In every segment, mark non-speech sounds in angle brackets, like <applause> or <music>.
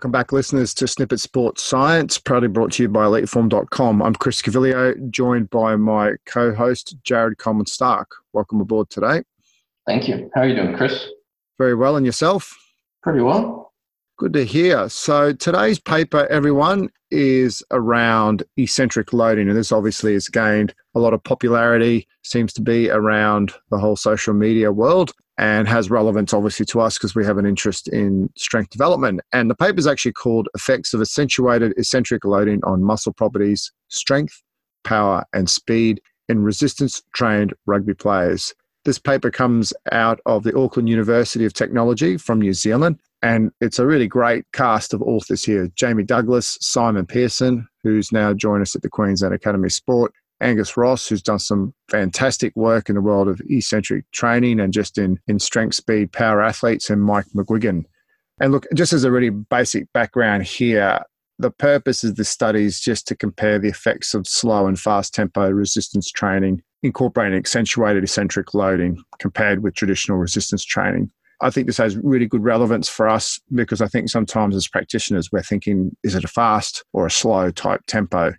Welcome back, listeners, to Snippit Sports Science, proudly brought to you by EliteForm.com. I'm Chris Cavilio, joined by my co host, Jared Coleman Stark. Welcome aboard today. Thank you. How are you doing, Chris? Very well. And yourself? Pretty well. Good to hear. So, today's paper, everyone, is around eccentric loading. And this obviously has gained a lot of popularity, seems to be around the whole social media world and has relevance obviously to us because we have an interest in strength development. And the paper is actually called Effects of Accentuated Eccentric Loading on Muscle Properties, Strength, Power, and Speed in Resistance Trained Rugby Players. This paper comes out of the Auckland University of Technology from New Zealand, and it's a really great cast of authors here Jamie Douglas, Simon Pearson, who's now joined us at the Queensland Academy of Sport, Angus Ross, who's done some fantastic work in the world of eccentric training and just in, in strength, speed, power athletes, and Mike McGuigan. And look, just as a really basic background here, the purpose of the study is just to compare the effects of slow and fast tempo resistance training, incorporating accentuated eccentric loading compared with traditional resistance training. I think this has really good relevance for us because I think sometimes as practitioners, we're thinking, is it a fast or a slow type tempo?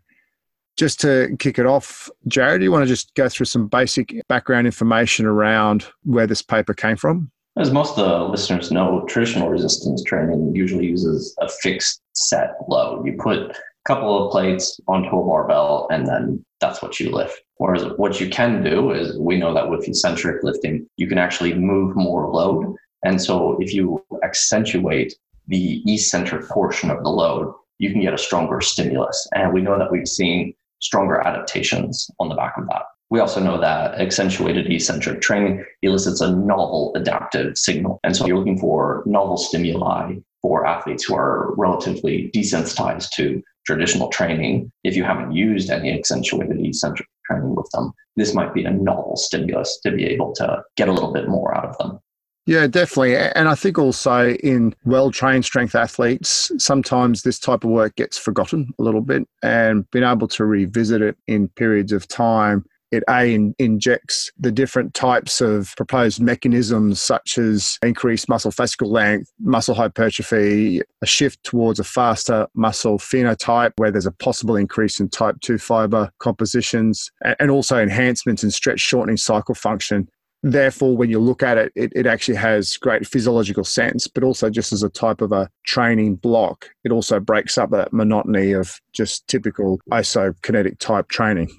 Just to kick it off, Jared, do you want to just go through some basic background information around where this paper came from? As most of the listeners know, traditional resistance training usually uses a fixed set load. You put a couple of plates onto a barbell and then that's what you lift. Whereas what you can do is we know that with eccentric lifting, you can actually move more load. And so if you accentuate the eccentric portion of the load, you can get a stronger stimulus. And we know that we've seen stronger adaptations on the back of that. We also know that accentuated eccentric training elicits a novel adaptive signal. And so you're looking for novel stimuli for athletes who are relatively desensitized to traditional training. If you haven't used any accentuated eccentric training with them, this might be a novel stimulus to be able to get a little bit more out of them. Yeah, definitely. And I think also in well trained strength athletes, sometimes this type of work gets forgotten a little bit and being able to revisit it in periods of time. It A in, injects the different types of proposed mechanisms, such as increased muscle fascicle length, muscle hypertrophy, a shift towards a faster muscle phenotype where there's a possible increase in type 2 fiber compositions, and also enhancements in stretch shortening cycle function therefore when you look at it, it, it actually has great physiological sense but also just as a type of a training block it also breaks up that monotony of just typical isokinetic type training.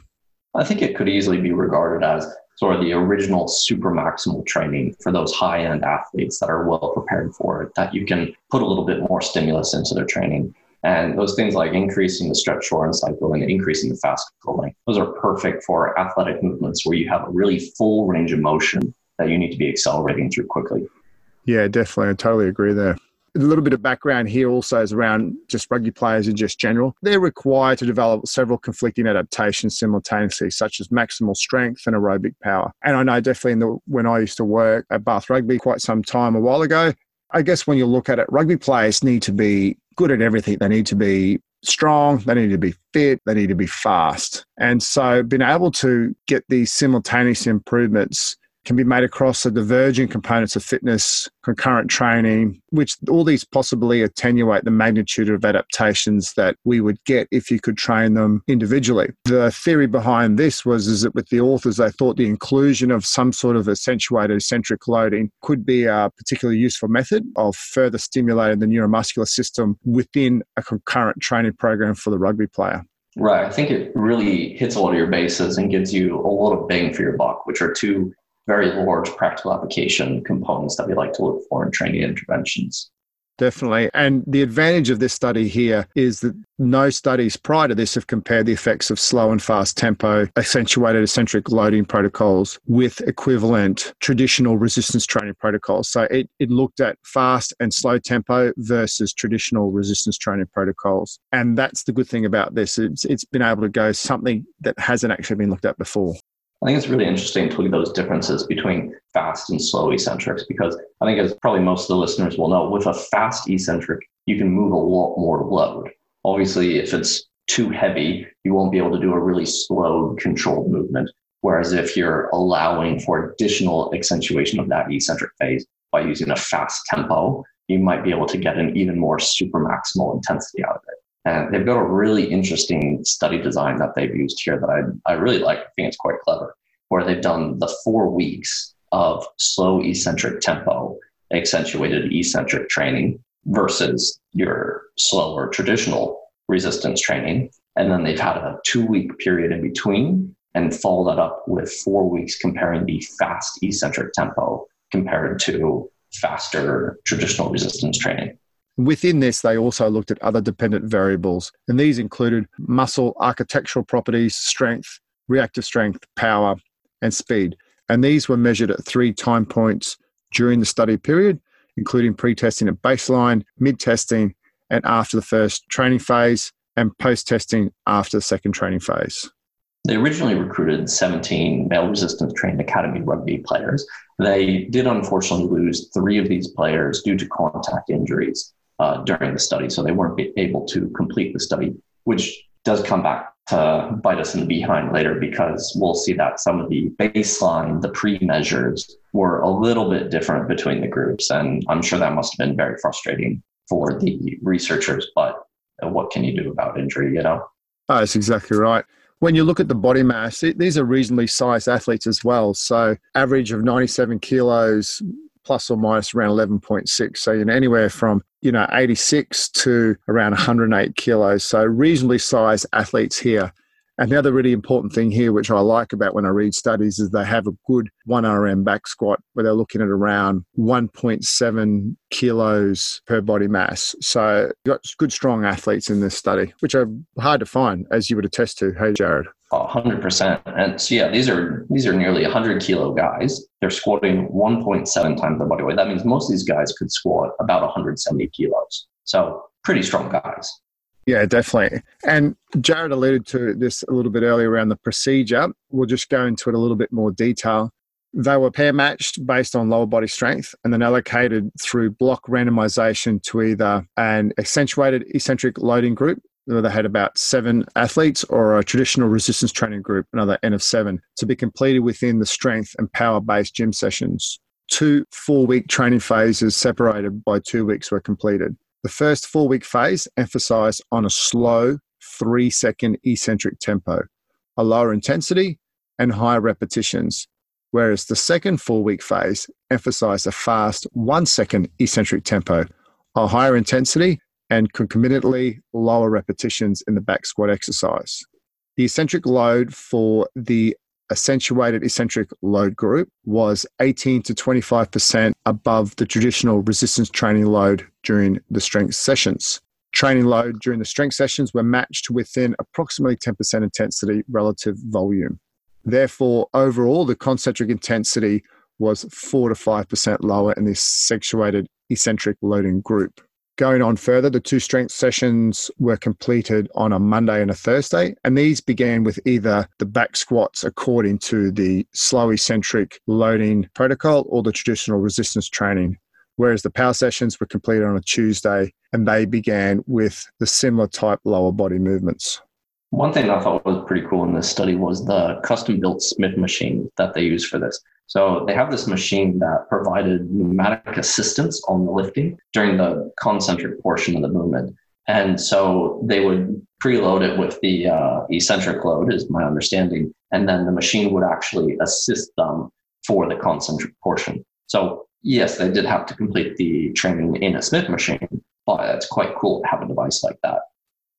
I think it could easily be regarded as sort of the original super maximal training for those high end athletes that are well prepared for it that you can put a little bit more stimulus into their training and those things like increasing the stretch shorten cycle and increasing the fascicle length, those are perfect for athletic movements where you have a really full range of motion that you need to be accelerating through quickly. Yeah, definitely. I totally agree there. A little bit of background here also is around just rugby players in just general. They're required to develop several conflicting adaptations simultaneously, such as maximal strength and aerobic power. And I know definitely the, when I used to work at Bath Rugby quite some time a while ago, I guess when you look at it, rugby players need to be good at everything. They need to be strong, they need to be fit, they need to be fast. And so being able to get these simultaneous improvements can be made across the diverging components of fitness, concurrent training, which all these possibly attenuate the magnitude of adaptations that we would get if you could train them individually. The theory behind this was is that with the authors, they thought the inclusion of some sort of accentuated eccentric loading could be a particularly useful method of further stimulating the neuromuscular system within a concurrent training program for the rugby player. Right. I think it really hits a lot of your bases and gives you a lot of bang for your buck, which are two very large practical application components that we like to look for in training interventions. Definitely. And the advantage of this study here is that no studies prior to this have compared the effects of slow and fast tempo, accentuated eccentric loading protocols with equivalent traditional resistance training protocols. So it, it looked at fast and slow tempo versus traditional resistance training protocols. And that's the good thing about this. It's, it's been able to go something that hasn't actually been looked at before. I think it's really interesting to look at those differences between fast and slow eccentrics because I think, as probably most of the listeners will know, with a fast eccentric, you can move a lot more load. Obviously, if it's too heavy, you won't be able to do a really slow, controlled movement. Whereas if you're allowing for additional accentuation of that eccentric phase by using a fast tempo, you might be able to get an even more super maximal intensity out of it. And they've got a really interesting study design that they've used here that I, I really like. I think it's quite clever, where they've done the four weeks of slow eccentric tempo, accentuated eccentric training versus your slower traditional resistance training. And then they've had a two week period in between and follow that up with four weeks comparing the fast eccentric tempo compared to faster traditional resistance training. Within this, they also looked at other dependent variables, and these included muscle architectural properties, strength, reactive strength, power, and speed. And these were measured at three time points during the study period, including pre testing at baseline, mid testing, and after the first training phase, and post testing after the second training phase. They originally recruited 17 male resistance trained academy rugby players. They did unfortunately lose three of these players due to contact injuries uh, during the study, so they weren't able to complete the study, which does come back to bite us in the behind later because we'll see that some of the baseline, the pre measures were a little bit different between the groups. And I'm sure that must have been very frustrating for the researchers, but what can you do about injury, you know? Oh, that's exactly right when you look at the body mass, it, these are reasonably sized athletes as well. So, average of 97 kilos plus or minus around 11.6. So, you know, anywhere from, you know, 86 to around 108 kilos. So, reasonably sized athletes here. And the other really important thing here, which I like about when I read studies, is they have a good 1RM back squat where they're looking at around 1.7 kilos per body mass. So you've got good, strong athletes in this study, which are hard to find, as you would attest to. Hey, Jared. Hundred percent. And so yeah, these are these are nearly hundred kilo guys. They're squatting 1.7 times their body weight. That means most of these guys could squat about 170 kilos. So pretty strong guys. Yeah, definitely. And Jared alluded to this a little bit earlier around the procedure. We'll just go into it a little bit more detail. They were pair matched based on lower body strength and then allocated through block randomization to either an accentuated eccentric loading group, they had about seven athletes, or a traditional resistance training group, another N of seven, to be completed within the strength and power based gym sessions. Two four week training phases separated by two weeks were completed. The first four week phase emphasized on a slow three second eccentric tempo, a lower intensity, and higher repetitions, whereas the second four week phase emphasized a fast one second eccentric tempo, a higher intensity, and concomitantly lower repetitions in the back squat exercise. The eccentric load for the accentuated eccentric load group was 18 to 25% above the traditional resistance training load during the strength sessions. Training load during the strength sessions were matched within approximately 10% intensity relative volume. Therefore, overall, the concentric intensity was 4 to 5% lower in the accentuated eccentric loading group. Going on further, the two strength sessions were completed on a Monday and a Thursday, and these began with either the back squats according to the slow eccentric loading protocol or the traditional resistance training. Whereas the power sessions were completed on a Tuesday and they began with the similar type lower body movements. One thing I thought was pretty cool in this study was the custom built Smith machine that they use for this. So they have this machine that provided pneumatic assistance on the lifting during the concentric portion of the movement. And so they would preload it with the uh, eccentric load, is my understanding. And then the machine would actually assist them for the concentric portion. So, yes, they did have to complete the training in a Smith machine, but it's quite cool to have a device like that.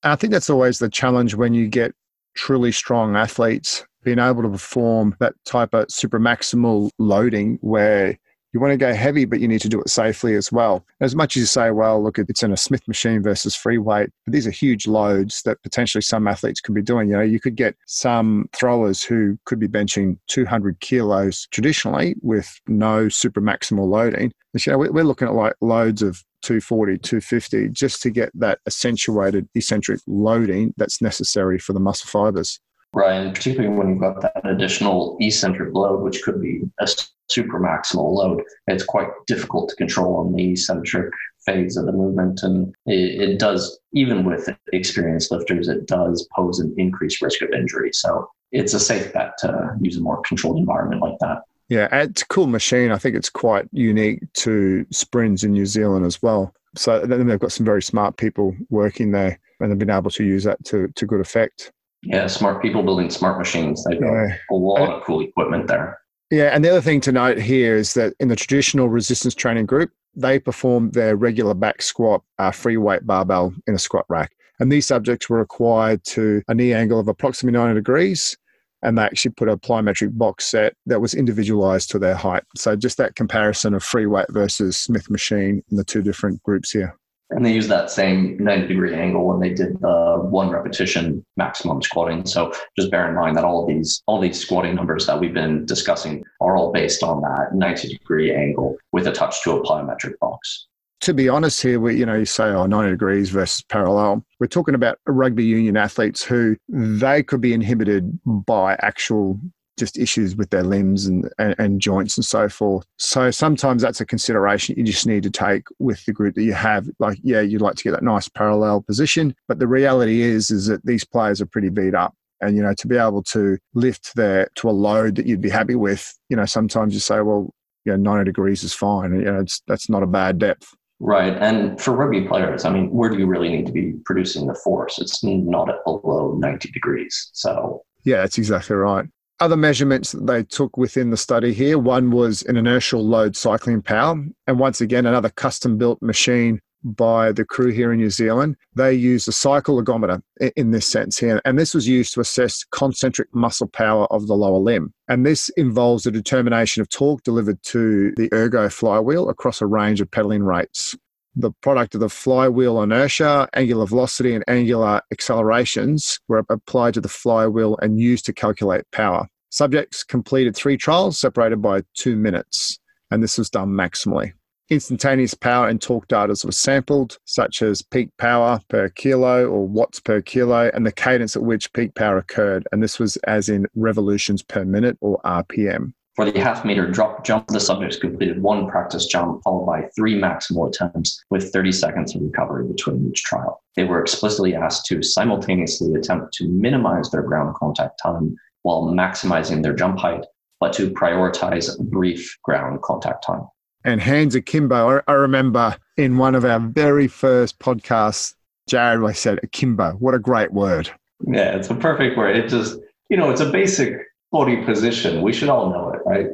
I think that's always the challenge when you get truly strong athletes being able to perform that type of super maximal loading where you want to go heavy, but you need to do it safely as well. As much as you say, well, look, it's in a Smith machine versus free weight, but these are huge loads that potentially some athletes could be doing. You know, you could get some throwers who could be benching 200 kilos traditionally with no super maximal loading. You know, we're looking at like loads of 240, 250 just to get that accentuated eccentric loading that's necessary for the muscle fibers. Right, particularly when you've got that additional eccentric load, which could be a super maximal load, it's quite difficult to control on the eccentric phase of the movement. And it, it does, even with experienced lifters, it does pose an increased risk of injury. So it's a safe bet to use a more controlled environment like that. Yeah, it's a cool machine. I think it's quite unique to SPRINZ in New Zealand as well. So they've got some very smart people working there and they've been able to use that to, to good effect. Yeah, smart people building smart machines. They've got yeah. a lot of cool equipment there. Yeah, and the other thing to note here is that in the traditional resistance training group, they perform their regular back squat uh, free weight barbell in a squat rack. And these subjects were required to a knee angle of approximately 90 degrees. And they actually put a plyometric box set that was individualized to their height. So just that comparison of free weight versus Smith machine in the two different groups here. And they used that same 90 degree angle when they did the one repetition maximum squatting. So just bear in mind that all these all these squatting numbers that we've been discussing are all based on that 90 degree angle with a touch to a plyometric box. To be honest here, we, you know, you say, oh, 90 degrees versus parallel. We're talking about rugby union athletes who they could be inhibited by actual just issues with their limbs and, and, and, joints and so forth. So sometimes that's a consideration you just need to take with the group that you have. Like, yeah, you'd like to get that nice parallel position, but the reality is is that these players are pretty beat up. And you know, to be able to lift there to a load that you'd be happy with, you know, sometimes you say, well, you know, 90 degrees is fine. You know, it's, that's not a bad depth. Right. And for rugby players, I mean, where do you really need to be producing the force? It's not at below 90 degrees. So, yeah, that's exactly right other measurements that they took within the study here one was an inertial load cycling power. And once again, another custom built machine by the crew here in New Zealand. They used a cycle ergometer in this sense here. And this was used to assess concentric muscle power of the lower limb. And this involves the determination of torque delivered to the ergo flywheel across a range of pedaling rates the product of the flywheel inertia, angular velocity, and angular accelerations were applied to the flywheel and used to calculate power. Subjects completed three trials separated by two minutes, and this was done maximally. Instantaneous power and torque data were sampled, such as peak power per kilo or watts per kilo, and the cadence at which peak power occurred. And this was as in revolutions per minute or RPM. For the half meter drop jump, the subjects completed one practice jump followed by three maximal attempts with 30 seconds of recovery between each trial. They were explicitly asked to simultaneously attempt to minimize their ground contact time while maximizing their jump height, but to prioritize brief ground contact time. And hands akimbo. I remember in one of our very first podcasts, Jared, I said akimbo. What a great word. Yeah, it's a perfect word. It just, you know, it's a basic body position. We should all know it, right?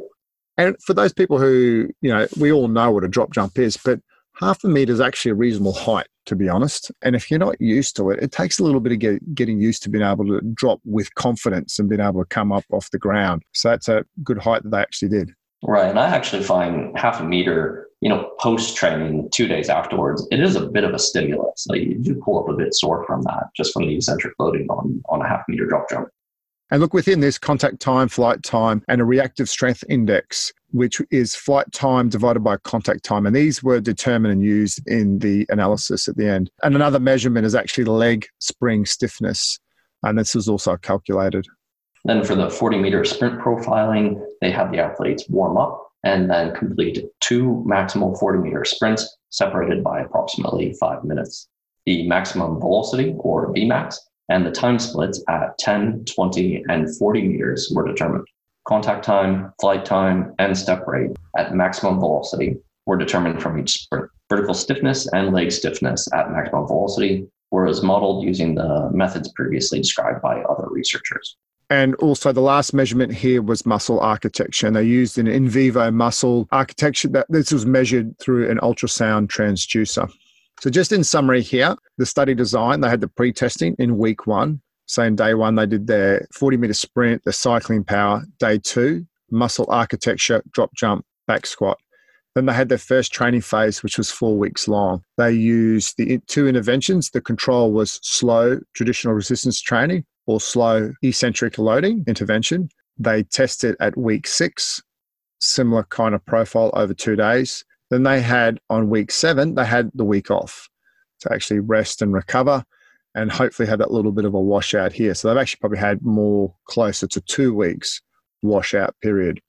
And for those people who, you know, we all know what a drop jump is, but half a meter is actually a reasonable height, to be honest. And if you're not used to it, it takes a little bit of get, getting used to being able to drop with confidence and being able to come up off the ground. So that's a good height that they actually did. Right. And I actually find half a meter, you know, post training two days afterwards, it is a bit of a stimulus. Like you do pull up a bit sore from that, just from the eccentric loading on, on a half meter drop jump. And look within this contact time, flight time, and a reactive strength index, which is flight time divided by contact time. And these were determined and used in the analysis at the end. And another measurement is actually leg spring stiffness. And this was also calculated. Then for the 40 meter sprint profiling, they had the athletes warm up and then complete two maximal 40 meter sprints separated by approximately five minutes. The maximum velocity, or Vmax, and the time splits at 10, 20, and 40 meters were determined. Contact time, flight time, and step rate at maximum velocity were determined from each sprint. Vertical stiffness and leg stiffness at maximum velocity were modeled using the methods previously described by other researchers. And also, the last measurement here was muscle architecture. And they used an in vivo muscle architecture that this was measured through an ultrasound transducer. So, just in summary here, the study design, they had the pre testing in week one. In day one, they did their 40 meter sprint, the cycling power. Day two, muscle architecture, drop jump, back squat. Then they had their first training phase, which was four weeks long. They used the two interventions. The control was slow traditional resistance training or slow eccentric loading intervention. They tested at week six, similar kind of profile over two days. Then they had on week seven, they had the week off to actually rest and recover and hopefully have that little bit of a washout here. So they've actually probably had more closer to two weeks washout period.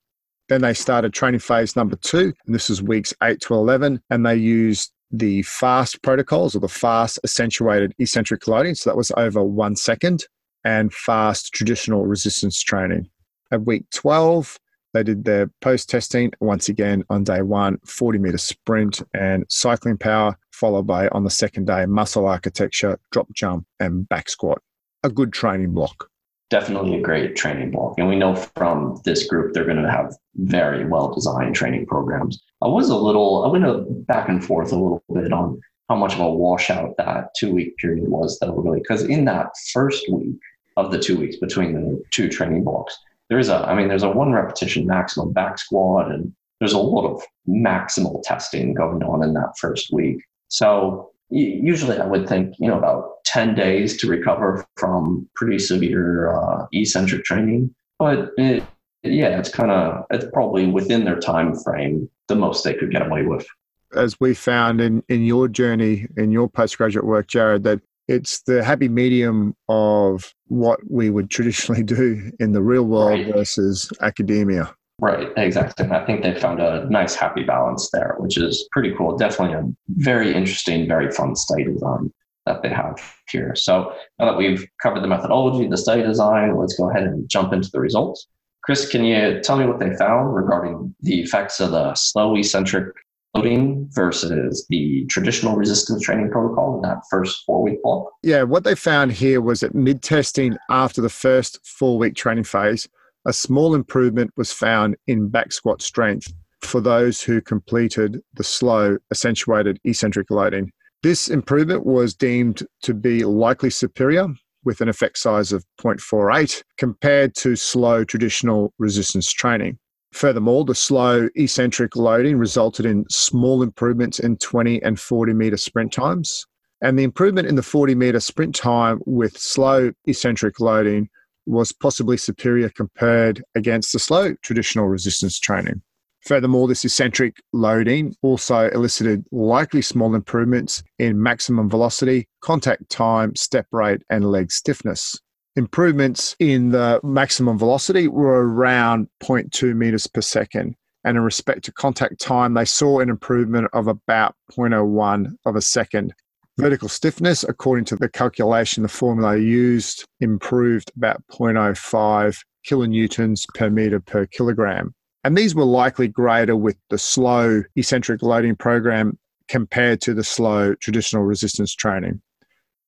Then they started training phase number two, and this is weeks eight to 11, and they used the fast protocols or the fast accentuated eccentric loading. So that was over one second, and fast traditional resistance training. At week 12, They did their post testing once again on day one 40 meter sprint and cycling power, followed by on the second day muscle architecture, drop jump, and back squat. A good training block. Definitely a great training block. And we know from this group, they're going to have very well designed training programs. I was a little, I went back and forth a little bit on how much of a washout that two week period was, though, really, because in that first week of the two weeks between the two training blocks, there is a, I mean, there's a one repetition maximum back squat, and there's a lot of maximal testing going on in that first week. So usually I would think, you know, about 10 days to recover from pretty severe uh, eccentric training. But it, yeah, it's kind of, it's probably within their time frame, the most they could get away with. As we found in, in your journey, in your postgraduate work, Jared, that it's the happy medium of what we would traditionally <laughs> do in the real world right. versus academia. Right, exactly. And I think they found a nice happy balance there, which is pretty cool. Definitely a very interesting, very fun study um, design that they have here. So now that we've covered the methodology, the study design, let's go ahead and jump into the results. Chris, can you tell me what they found regarding the effects of the slow eccentric loading versus the traditional resistance training protocol in that first four week block? Yeah, what they found here was that mid testing after the first four week training phase, a small improvement was found in back squat strength for those who completed the slow accentuated eccentric loading. This improvement was deemed to be likely superior with an effect size of 0.48 compared to slow traditional resistance training. Furthermore, the slow eccentric loading resulted in small improvements in 20 and 40 meter sprint times. And the improvement in the 40 meter sprint time with slow eccentric loading was possibly superior compared against the slow traditional resistance training. Furthermore, this eccentric loading also elicited likely small improvements in maximum velocity, contact time, step rate, and leg stiffness improvements in the maximum velocity were around 0.2 meters per second. And in respect to contact time, they saw an improvement of about 0.01 of a second. Vertical stiffness, according to the calculation, the formula used, improved about 0.05 kilonewtons per meter per kilogram. And these were likely greater with the slow eccentric loading program compared to the slow traditional resistance training.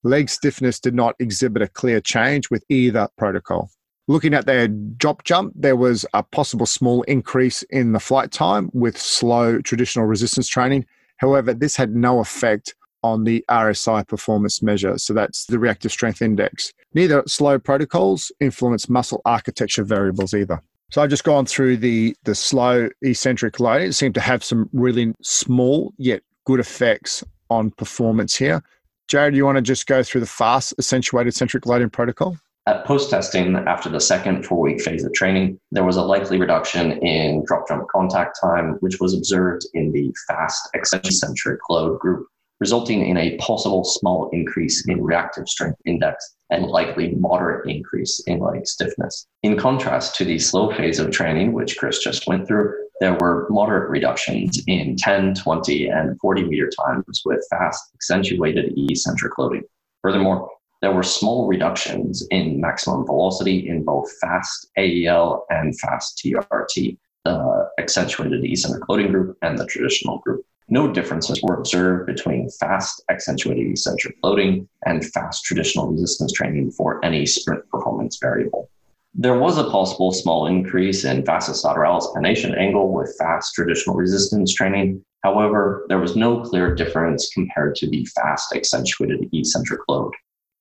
Leg stiffness did not exhibit a clear change with either protocol. Looking at their drop jump, there was a possible small increase in the flight time with slow traditional resistance training. However, this had no effect on the RSI performance measure. So that's the reactive strength index. Neither slow protocols influence muscle architecture variables either. So I've just gone through the, the slow eccentric loading. It seemed to have some really small yet good effects on performance here. Jared, do you want to just go through the fast accentuated centric loading protocol? At post testing, after the second four week phase of training, there was a likely reduction in drop jump contact time, which was observed in the fast eccentric load group, resulting in a possible small increase in reactive strength index and likely moderate increase in leg stiffness. In contrast to the slow phase of training, which Chris just went through, there were moderate reductions in 10, 20, and 40 meter times with fast accentuated eccentric loading. Furthermore, there were small reductions in maximum velocity in both fast AEL and fast TRT, the accentuated eccentric loading group and the traditional group. No differences were observed between fast accentuated eccentric loading and fast traditional resistance training for any sprint performance variable. There was a possible small increase in vastus lateralis pennation angle with fast traditional resistance training. However, there was no clear difference compared to the fast accentuated eccentric load.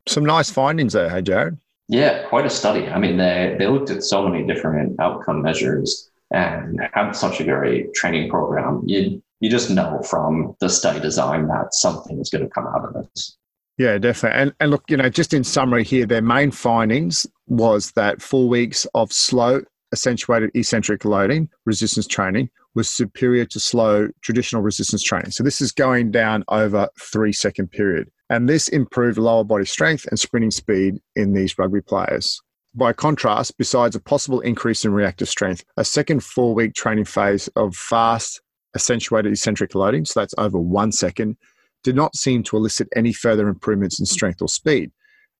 Some nice findings there, hey, Jared. Yeah, quite a study. I mean, they, they looked at so many different outcome measures and had such a great training program. You, you just know from the study design that something is going to come out of this. Yeah, definitely. And, and look, you know, just in summary here, their main findings was that four weeks of slow accentuated eccentric loading resistance training was superior to slow traditional resistance training. So this is going down over three second period. And this improved lower body strength and sprinting speed in these rugby players. By contrast, besides a possible increase in reactive strength, a second four week training phase of fast accentuated eccentric loading, so that's over one second, did not seem to elicit any further improvements in strength or speed.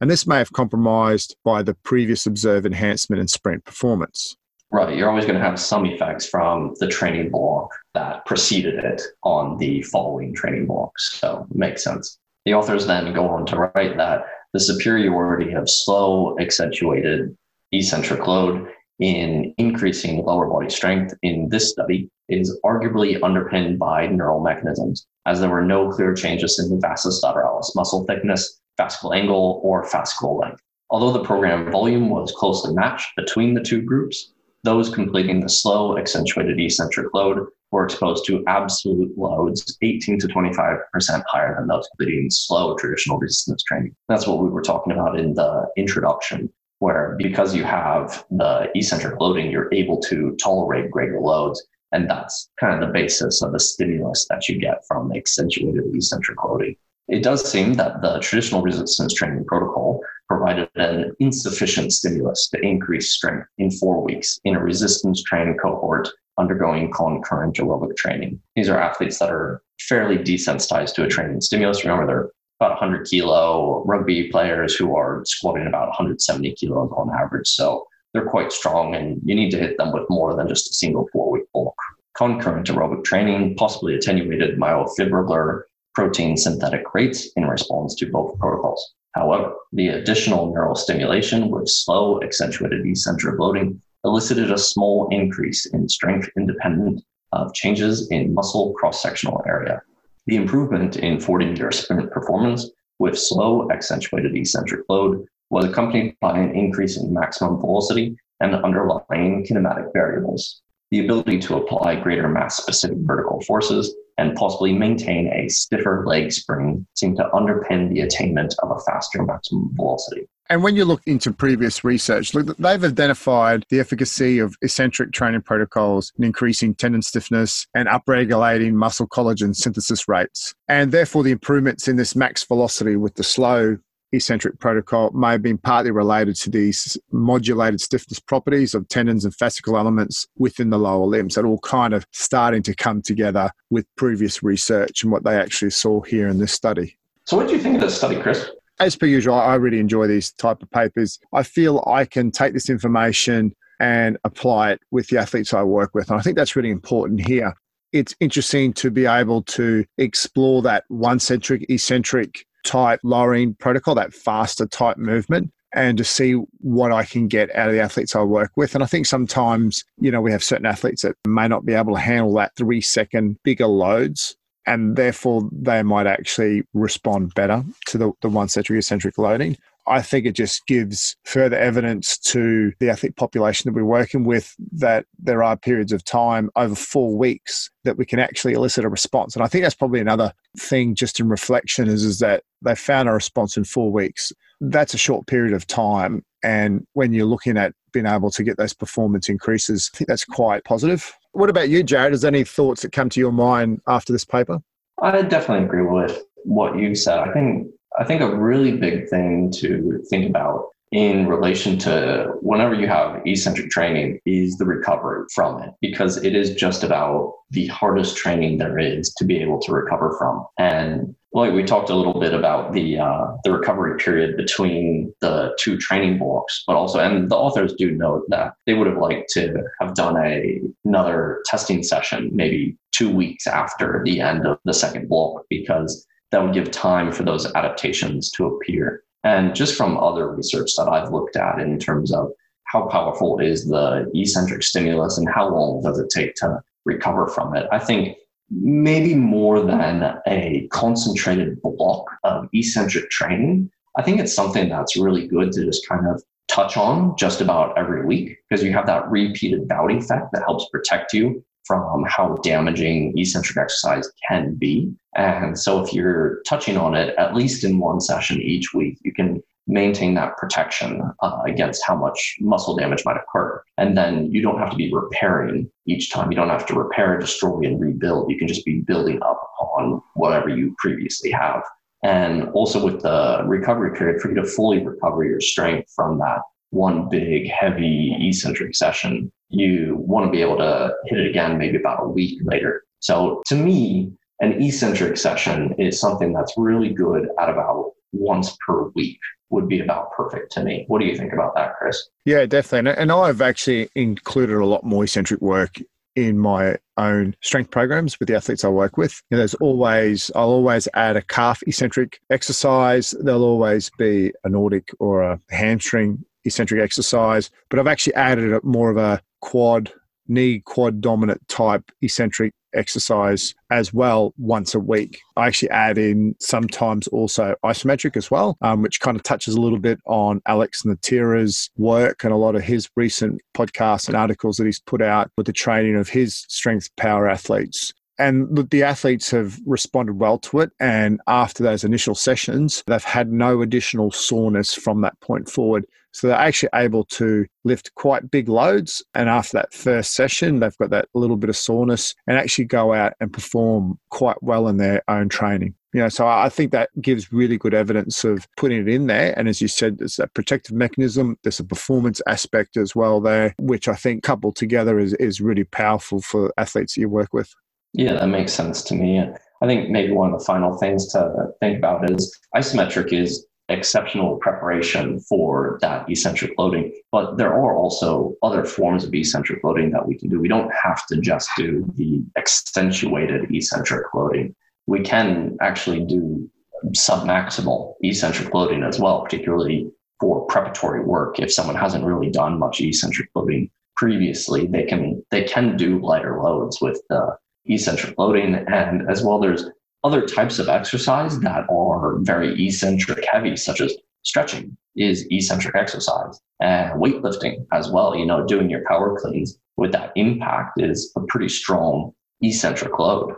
And this may have compromised by the previous observed enhancement in sprint performance. Right. You're always going to have some effects from the training block that preceded it on the following training blocks. So it makes sense. The authors then go on to write that the superiority of slow accentuated eccentric load in increasing lower body strength in this study is arguably underpinned by neural mechanisms, as there were no clear changes in the vastus lateralis muscle thickness, fascicle angle, or fascicle length. Although the program volume was closely matched between the two groups, those completing the slow accentuated eccentric load were exposed to absolute loads 18 to 25% higher than those completing slow traditional resistance training. That's what we were talking about in the introduction, where because you have the eccentric loading, you're able to tolerate greater loads. And that's kind of the basis of the stimulus that you get from accentuated eccentric loading. It does seem that the traditional resistance training protocol provided an insufficient stimulus to increase strength in four weeks in a resistance training cohort undergoing concurrent aerobic training. These are athletes that are fairly desensitized to a training stimulus. Remember, they're about 100 kilo rugby players who are squatting about 170 kilos on average. So they're quite strong, and you need to hit them with more than just a single four week bulk. Concurrent aerobic training, possibly attenuated myofibrillar protein synthetic rates in response to both protocols. However, the additional neural stimulation with slow accentuated eccentric loading elicited a small increase in strength independent of changes in muscle cross sectional area. The improvement in 40 meter sprint performance with slow accentuated eccentric load was accompanied by an increase in maximum velocity and underlying kinematic variables. The ability to apply greater mass specific vertical forces and possibly maintain a stiffer leg spring seem to underpin the attainment of a faster maximum velocity. And when you look into previous research, look, they've identified the efficacy of eccentric training protocols in increasing tendon stiffness and upregulating muscle collagen synthesis rates. And therefore, the improvements in this max velocity with the slow eccentric protocol may have been partly related to these modulated stiffness properties of tendons and fascicle elements within the lower limbs that all kind of starting to come together with previous research and what they actually saw here in this study. So what do you think of this study, Chris? As per usual, I really enjoy these type of papers. I feel I can take this information and apply it with the athletes I work with. And I think that's really important here. It's interesting to be able to explore that one centric, eccentric type lowering protocol, that faster type movement, and to see what I can get out of the athletes I work with. And I think sometimes, you know, we have certain athletes that may not be able to handle that three second bigger loads. And therefore, they might actually respond better to the, the one centric eccentric loading. I think it just gives further evidence to the athlete population that we're working with that there are periods of time over four weeks that we can actually elicit a response. And I think that's probably another thing just in reflection is, is that they found a response in four weeks. That's a short period of time. And when you're looking at being able to get those performance increases, I think that's quite positive. What about you, Jared? Is there any thoughts that come to your mind after this paper? I definitely agree with what you said. I think I think a really big thing to think about in relation to whenever you have eccentric training is the recovery from it because it is just about the hardest training there is to be able to recover from and like we talked a little bit about the uh, the recovery period between the two training blocks but also and the authors do note that they would have liked to have done a another testing session maybe two weeks after the end of the second block because that would give time for those adaptations to appear. And just from other research that I've looked at in terms of how powerful is the eccentric stimulus and how long does it take to recover from it, I think maybe more than a concentrated block of eccentric training, I think it's something that's really good to just kind of touch on just about every week because you have that repeated bout effect that helps protect you from how damaging eccentric exercise can be. And so if you're touching on it at least in one session each week, you can maintain that protection uh, against how much muscle damage might occur. And then you don't have to be repairing each time. You don't have to repair, destroy, and rebuild. You can just be building up on whatever you previously have. And also with the recovery period, for you to fully recover your strength from that one big, heavy eccentric session, you want to be able to hit it again maybe about a week later. So to me, an eccentric session is something that's really good at about once per week would be about perfect to me. What do you think about that, Chris? Yeah, definitely. And I've actually included a lot more eccentric work in my own strength programs with the athletes I work with. There's always, I'll always add a calf eccentric exercise. There'll always be a Nordic or a hamstring eccentric exercise, but I've actually added more of a quad knee quad dominant type eccentric exercise as well once a week. I actually add in sometimes also isometric as well, um, which kind of touches a little bit on Alex Natera's work and a lot of his recent podcasts and articles that he's put out with the training of his strength power athletes. And the athletes have responded well to it. And after those initial sessions, they've had no additional soreness from that point forward. So they're actually able to lift quite big loads. And after that first session, they've got that little bit of soreness and actually go out and perform quite well in their own training. You know, so I think that gives really good evidence of putting it in there. And as you said, there's that protective mechanism. There's a performance aspect as well there, which I think coupled together is, is really powerful for athletes you work with. Yeah, that makes sense to me. I think maybe one of the final things to think about is isometric is exceptional preparation for that eccentric loading. But there are also other forms of eccentric loading that we can do. We don't have to just do the accentuated eccentric loading. We can actually do submaximal eccentric loading as well, particularly for preparatory work. If someone hasn't really done much eccentric loading previously, they can they can do lighter loads with the eccentric loading. And as well, there's other types of exercise that are very eccentric heavy, such as stretching is eccentric exercise and weightlifting as well. You know, doing your power cleans with that impact is a pretty strong eccentric load.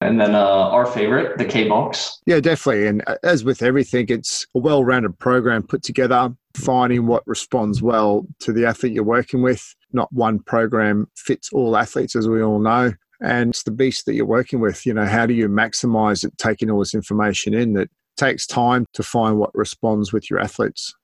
And then uh, our favorite, the K box. Yeah, definitely. And uh, as with everything, it's a well rounded program put together, finding what responds well to the athlete you're working with. Not one program fits all athletes, as we all know and it's the beast that you're working with. You know, how do you maximize it, taking all this information in that takes time to find what responds with your athletes?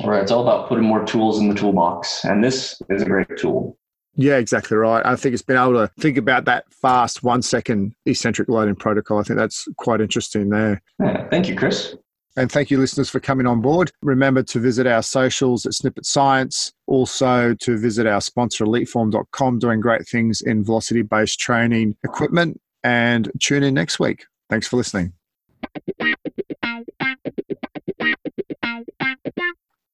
All right. It's all about putting more tools in the toolbox. And this is a great tool. Yeah, exactly right. I think it's been able to think about that fast one second eccentric loading protocol. I think that's quite interesting there. Yeah, thank you, Chris. And thank you, listeners, for coming on board. Remember to visit our socials at Snippit Science, also to visit our sponsor, eliteform.com, doing great things in velocity based training equipment. And tune in next week. Thanks for listening.